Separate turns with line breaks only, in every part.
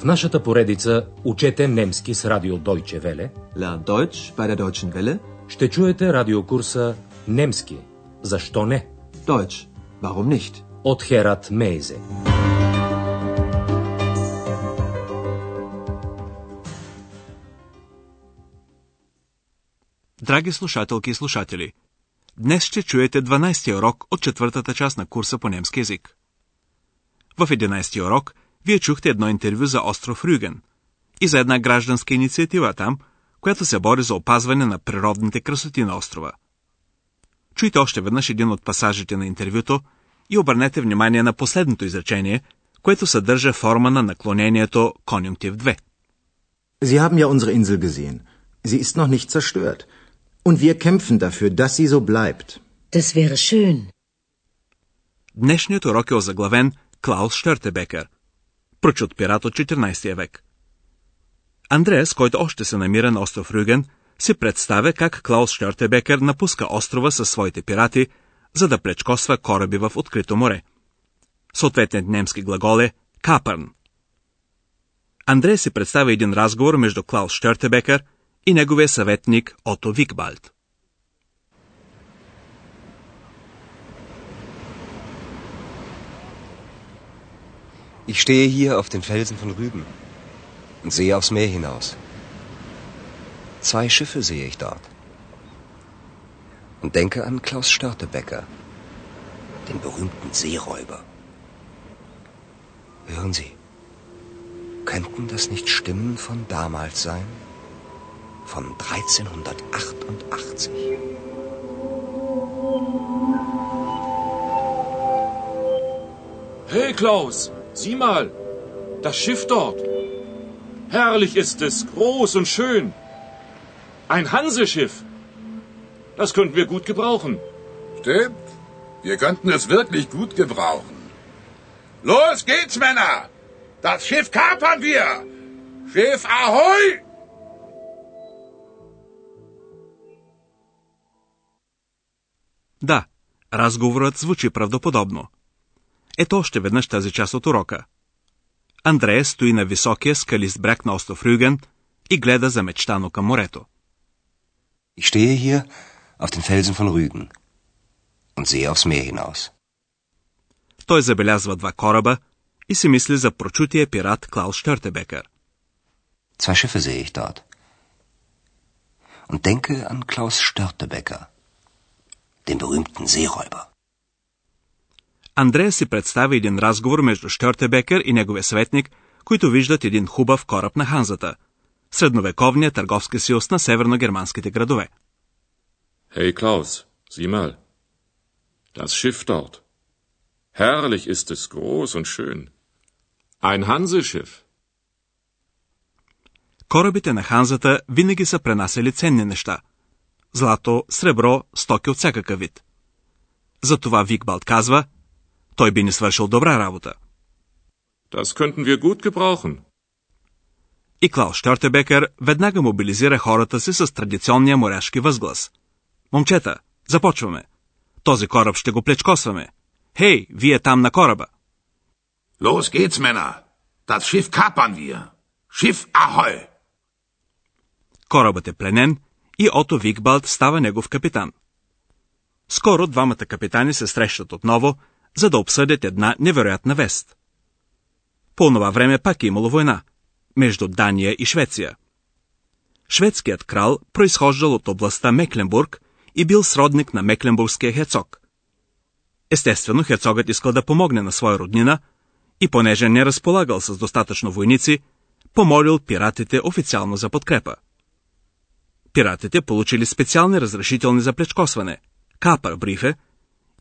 В нашата поредица Учете немски с радио Deutsche Welle
Lern Deutsch bei der Deutschen Welle.
ще чуете радиокурса Немски. Защо не?
Deutsch. Warum nicht?
От Херат Мейзе.
Драги слушателки и слушатели, днес ще чуете 12-ти урок от четвъртата част на курса по немски язик. В 11-ти урок вие чухте едно интервю за остров Рюген и за една гражданска инициатива там, която се бори за опазване на природните красоти на острова. Чуйте още веднъж един от пасажите на интервюто и обърнете внимание на последното изречение, което съдържа форма на наклонението конюнктив 2.
Sie haben ja unsere Insel gesehen. Sie ist noch nicht zerstört. Und wir kämpfen dafür, dass sie so bleibt.
Das wäre schön.
Днешният урок е озаглавен Клаус Штъртебекер, прочут пират от 14 век. Андреас, който още се намира на остров Рюген, си представя как Клаус Штъртебекер напуска острова със своите пирати, за да плечкосва кораби в открито море. Съответният немски глагол е капърн. Андрея си представя един разговор между Клаус Штъртебекер и неговия съветник Ото Викбальд.
Ich stehe hier auf den Felsen von Rügen und sehe aufs Meer hinaus. Zwei Schiffe sehe ich dort. Und denke an Klaus Störtebecker, den berühmten Seeräuber. Hören Sie, könnten das nicht Stimmen von damals sein? Von 1388?
Hey Klaus, sieh mal, das Schiff dort. Herrlich ist es, groß und schön. Ein Hanseschiff. Das könnten wir gut gebrauchen.
Stimmt. Wir könnten es wirklich gut gebrauchen. Los geht's, Männer! Das Schiff kapern wir! Schiff Ahoi!
Да, разговорът звучи правдоподобно. Ето още веднъж тази част от урока. Андрея стои на високия скалист бряг на остров Рюген и гледа замечтано към морето.
Ich stehe hier auf den Felsen von Rügen und sehe aufs Meer hinaus.
Той забелязва два кораба и си мисли за прочутия пират Клаус Штъртебекер.
Zwei Schiffe sehe ich dort. Und denke an Klaus Störtebecker, den berühmten Seeräuber.
Андрея си представи един разговор между Штъртебекер и неговия съветник, които виждат един хубав кораб на Ханзата, средновековния търговски съюз на северногерманските градове.
Hey Klaus, sieh mal. Das Schiff dort. Herrlich ist es, groß und schön. Ein Hanseschiff.
Корабите на Ханзата винаги са пренасяли ценни неща. Злато, сребро, стоки от всякакъв вид. Затова Викбалт казва, той би ни свършил добра работа.
Das könnten wir gut gebrauchen.
И Клаус Штъртебекер веднага мобилизира хората си с традиционния моряшки възглас. Момчета, започваме. Този кораб ще го плечкосваме. Хей, вие там на кораба.
Los geht's, Männer! Das Schiff kapern wir! Schiff Ahoi!
Корабът е пленен и Ото Викбалт става негов капитан. Скоро двамата капитани се срещат отново, за да обсъдят една невероятна вест. По това време пак е имало война между Дания и Швеция. Шведският крал произхождал от областта Мекленбург и бил сродник на Мекленбургския херцог. Естествено, херцогът искал да помогне на своя роднина и понеже не разполагал с достатъчно войници, помолил пиратите официално за подкрепа. Пиратите получили специални разрешителни за плечкосване – капър брифе,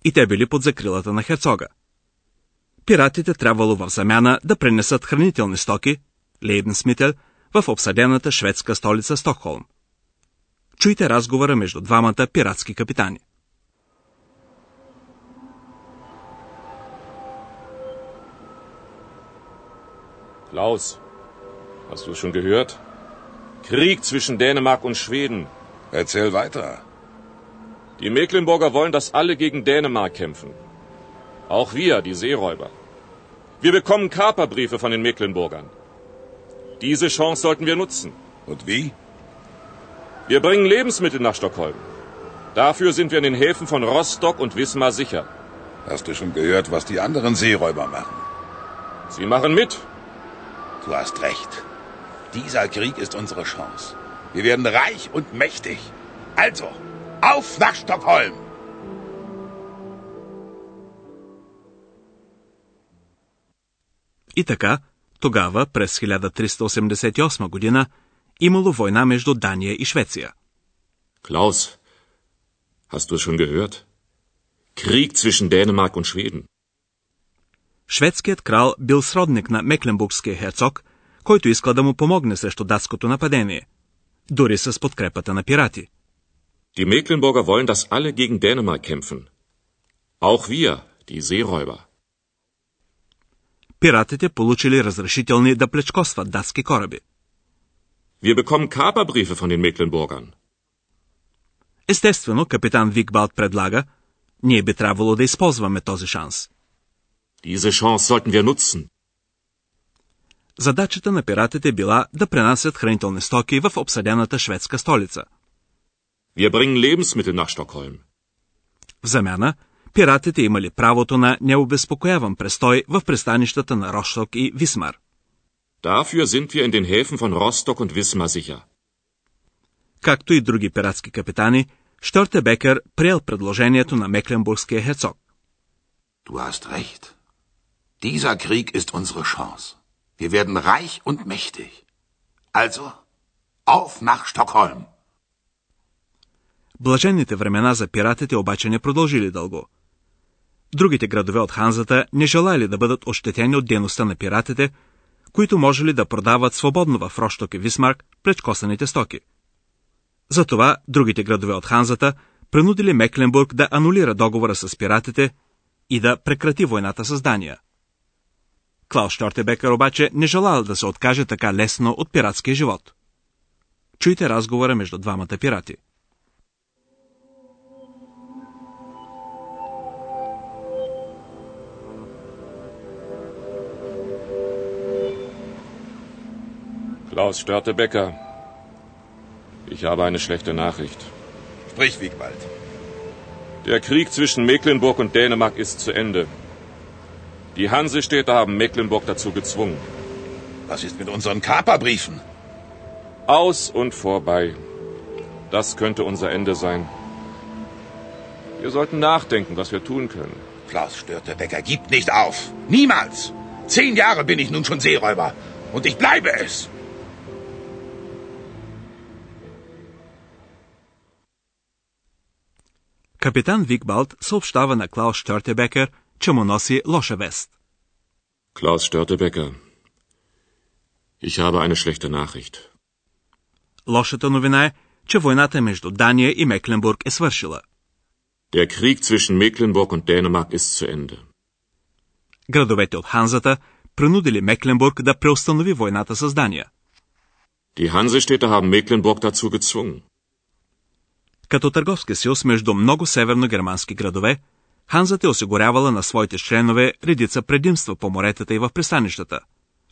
и те били под закрилата на херцога. Пиратите трябвало в замяна да пренесат хранителни стоки, Лейбенсмител, в обсъдената шведска столица Стокхолм. Чуйте разговора между двамата пиратски капитани.
Klaus, hast du schon gehört? Krieg zwischen Dänemark und Schweden.
Erzähl weiter.
Die Mecklenburger wollen, dass alle gegen Dänemark kämpfen. Auch wir, die Seeräuber. Wir bekommen Kaperbriefe von den Mecklenburgern.
Diese Chance sollten wir nutzen.
Und wie?
Wir bringen Lebensmittel nach Stockholm. Dafür sind wir in den Häfen von Rostock und Wismar sicher.
Hast du schon gehört, was die anderen Seeräuber machen?
Sie machen mit.
Du hast recht. Dieser Krieg ist unsere Chance. Wir werden reich und mächtig. Also, auf nach Stockholm!
И така, тогава, през 1388 година, имало война между Дания и Швеция.
Klaus, hast du schon gehört? Krieg zwischen Dänemark und Schweden.
Шведският крал бил сродник на Мекленбургския херцог, който искал да му помогне срещу датското нападение, дори с подкрепата на пирати.
Die Mecklenburger wollen, dass alle gegen Dänemark kämpfen. Auch wir, die Seeräuber.
Пиратите получили разрешителни да плечкосват датски кораби.
Wir bekommen Kaperbriefe von den Mecklenburgern.
Естествено, капитан Викбалт предлага, ние би трябвало да използваме този шанс.
Diese Chance sollten wir nutzen.
Задачата на пиратите била да пренасят хранителни стоки в обсъдената шведска столица.
Wir bringen Lebensmittel nach Stockholm.
В замяна, пиратите имали правото на необезпокояван престой в пристанищата на Рошток и Висмар.
Dafür sind wir in den Häfen von Rostock und Wismar sicher.
Както и други пиратски капитани, Штортебекер приел предложението на Мекленбургския херцог.
Du hast recht. Dieser Krieg ist unsere Chance. Wir werden reich und mächtig. Also, auf nach Stockholm!
Блаженните времена за пиратите обаче не продължили дълго. Другите градове от Ханзата не желали да бъдат ощетени от дейността на пиратите, които можели да продават свободно в Рошток и Висмарк плечкосаните стоки. Затова другите градове от Ханзата принудили Мекленбург да анулира договора с пиратите и да прекрати войната с Дания. Клаус Штортебекер обаче не желал да се откаже така лесно от пиратския живот. Чуйте разговора между двамата пирати.
Klaus Störtebecker. Ich habe eine schlechte Nachricht.
Sprich, Wiegwald.
Der Krieg zwischen Mecklenburg und Dänemark ist zu Ende. Die Hansestädte haben Mecklenburg dazu gezwungen.
Was ist mit unseren Kaperbriefen?
Aus und vorbei. Das könnte unser Ende sein. Wir sollten nachdenken, was wir tun können.
Klaus Störtebecker gibt nicht auf. Niemals. Zehn Jahre bin ich nun schon Seeräuber. Und ich bleibe es.
Капитан Викбалт съобщава на Клаус Штъртебекер, че му носи лоша вест.
Klaus Störtebecker. Ich habe eine schlechte Nachricht.
Лошата новина е, че войната между Дания и Мекленбург е свършила.
Der Krieg zwischen Mecklenburg und Dänemark ist zu Ende.
Градовете от Ханзата принудили Мекленбург да преустанови войната с Дания.
Die Hansestädte haben Mecklenburg dazu gezwungen.
Като търговски съюз между много северно-германски градове, Ханзата е осигурявала на своите членове редица предимства по моретата и в пристанищата.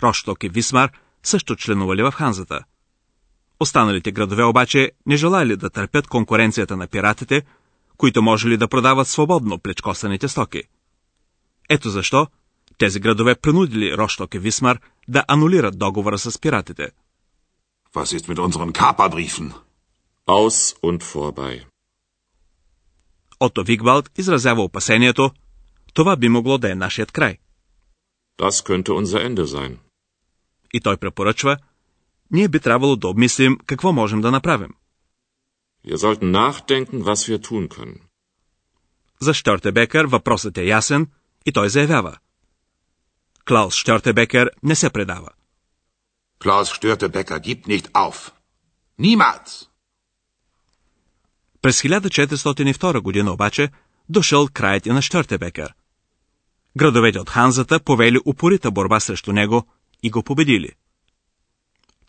Рошток и Висмар също членували в Ханзата. Останалите градове обаче не желали да търпят конкуренцията на пиратите, които можели да продават свободно плечкосаните стоки. Ето защо тези градове принудили Рошток и Висмар да анулират договора с пиратите.
Was ist mit unseren Kaperbriefen?
Aus und vorbei.
Ото Вигвалд изразява опасението, това би могло да е нашият край.
Das könnte unser Ende sein.
И той препоръчва, ние би трябвало да обмислим какво можем да направим.
Wir sollten nachdenken, was wir tun können.
За Штортебекер въпросът е ясен и той заявява. Клаус Штортебекер не се предава.
Klaus Störtebecker gibt nicht auf. Niemals!
През 1402 година обаче дошъл краят и на Штъртебекер. Градовете от Ханзата повели упорита борба срещу него и го победили.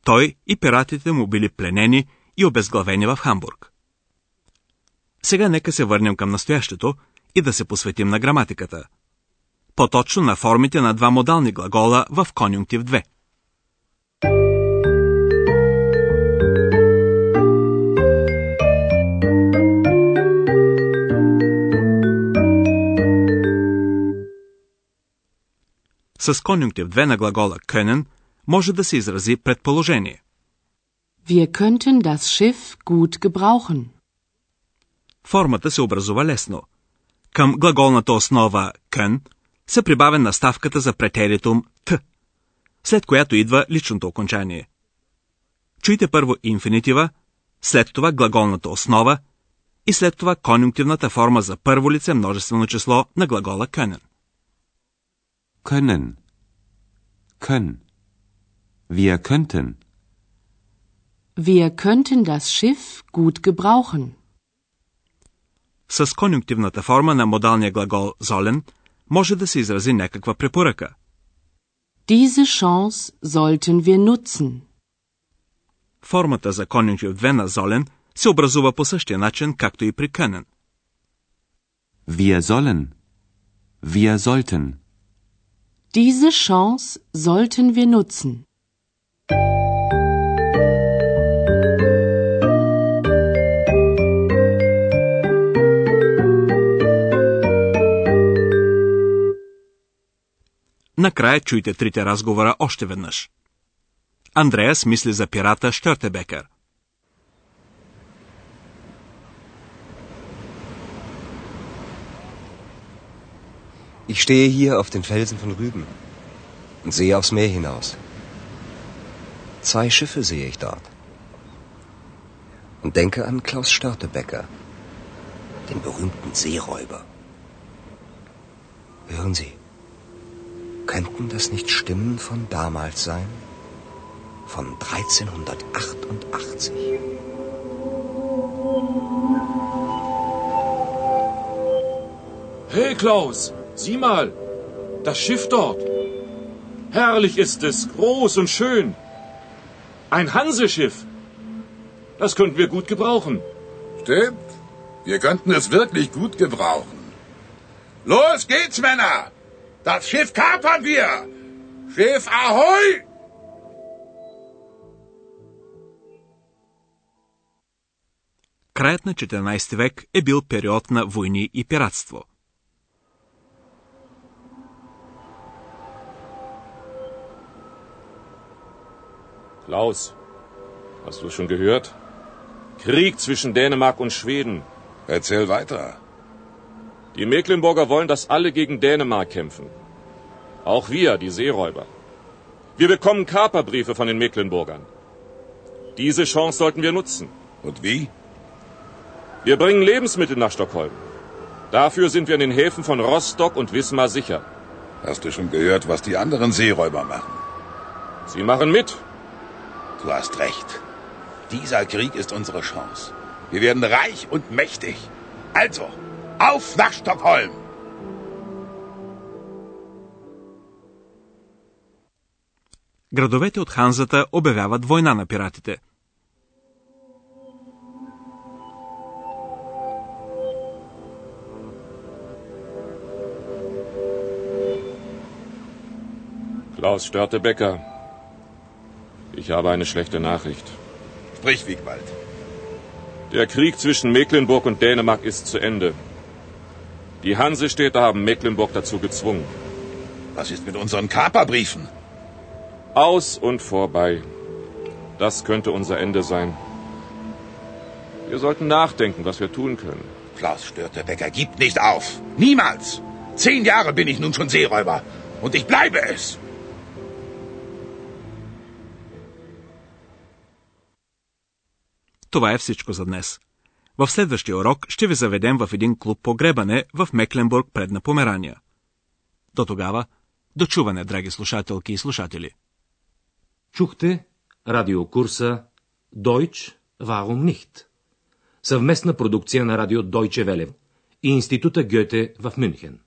Той и пиратите му били пленени и обезглавени в Хамбург. Сега нека се върнем към настоящето и да се посветим на граматиката. По-точно на формите на два модални глагола в конюнктив 2. С конюнктив 2 на глагола können може да се изрази предположение.
Wir könnten das Schiff gut gebrauchen.
Формата се образува лесно. Към глаголната основа können се прибавя наставката за претеритум т, след която идва личното окончание. Чуйте първо инфинитива, след това глаголната основа и след това конюнктивната форма за първо лице множествено число на глагола können.
Können. Können. Wir könnten.
Wir könnten das Schiff gut gebrauchen.
С конюнктивната форма на модалния глагол sollen може да се изрази някаква препоръка.
Diese Chance sollten wir nutzen.
Формата за конюнктив 2 на sollen се образува по същия начин, както и при können.
Wir sollen. Wir sollten.
Diese Chance sollten wir nutzen.
Накрая чуйте трите разговора още веднъж. Андреас мисли за пирата Штъртебекер.
Ich stehe hier auf den Felsen von Rüben und sehe aufs Meer hinaus. Zwei Schiffe sehe ich dort. Und denke an Klaus Störtebecker, den berühmten Seeräuber. Hören Sie, könnten das nicht Stimmen von damals sein? Von 1388.
Hey Klaus, sieh mal, das Schiff dort. Herrlich ist es, groß und schön. Ein Hanseschiff. Das könnten wir gut gebrauchen.
Stimmt. Wir könnten es wirklich gut gebrauchen. Los geht's, Männer! Das Schiff kapern wir! Schiff Ahoi!
Краят на 14 век е бил период на войни и пиратство.
Klaus, hast du es schon gehört? Krieg zwischen Dänemark und Schweden.
Erzähl weiter.
Die Mecklenburger wollen, dass alle gegen Dänemark kämpfen. Auch wir, die Seeräuber. Wir bekommen Kaperbriefe von den Mecklenburgern. Diese Chance sollten wir nutzen.
Und wie?
Wir bringen Lebensmittel nach Stockholm. Dafür sind wir in den Häfen von Rostock und Wismar sicher.
Hast du schon gehört, was die anderen Seeräuber machen?
Sie machen mit.
Du hast recht. Dieser Krieg ist unsere Chance. Wir werden reich und mächtig. Also, auf nach Stockholm!
Градовете от Ханзата обявяват война на пиратите.
Klaus Störtebecker, ich habe eine schlechte Nachricht.
Sprich, Wiegwald.
Der Krieg zwischen Mecklenburg und Dänemark ist zu Ende. Die Hansestädte haben Mecklenburg dazu gezwungen.
Was ist mit unseren Kaperbriefen?
Aus und vorbei. Das könnte unser Ende sein. Wir sollten nachdenken, was wir tun können.
Klaus Störtebecker gibt nicht auf. Niemals. Zehn Jahre bin ich nun schon Seeräuber. Und ich bleibe es.
Това е всичко за днес. В следващия урок ще ви заведем в един клуб по гребане в Мекленбург, предна Померания. До тогава, дочуване, драги слушателки и слушатели.
Чухте радиокурса Deutsch, warum nicht? Съвместна продукция на радио Deutsche Welle и Института Гьоте в Мюнхен.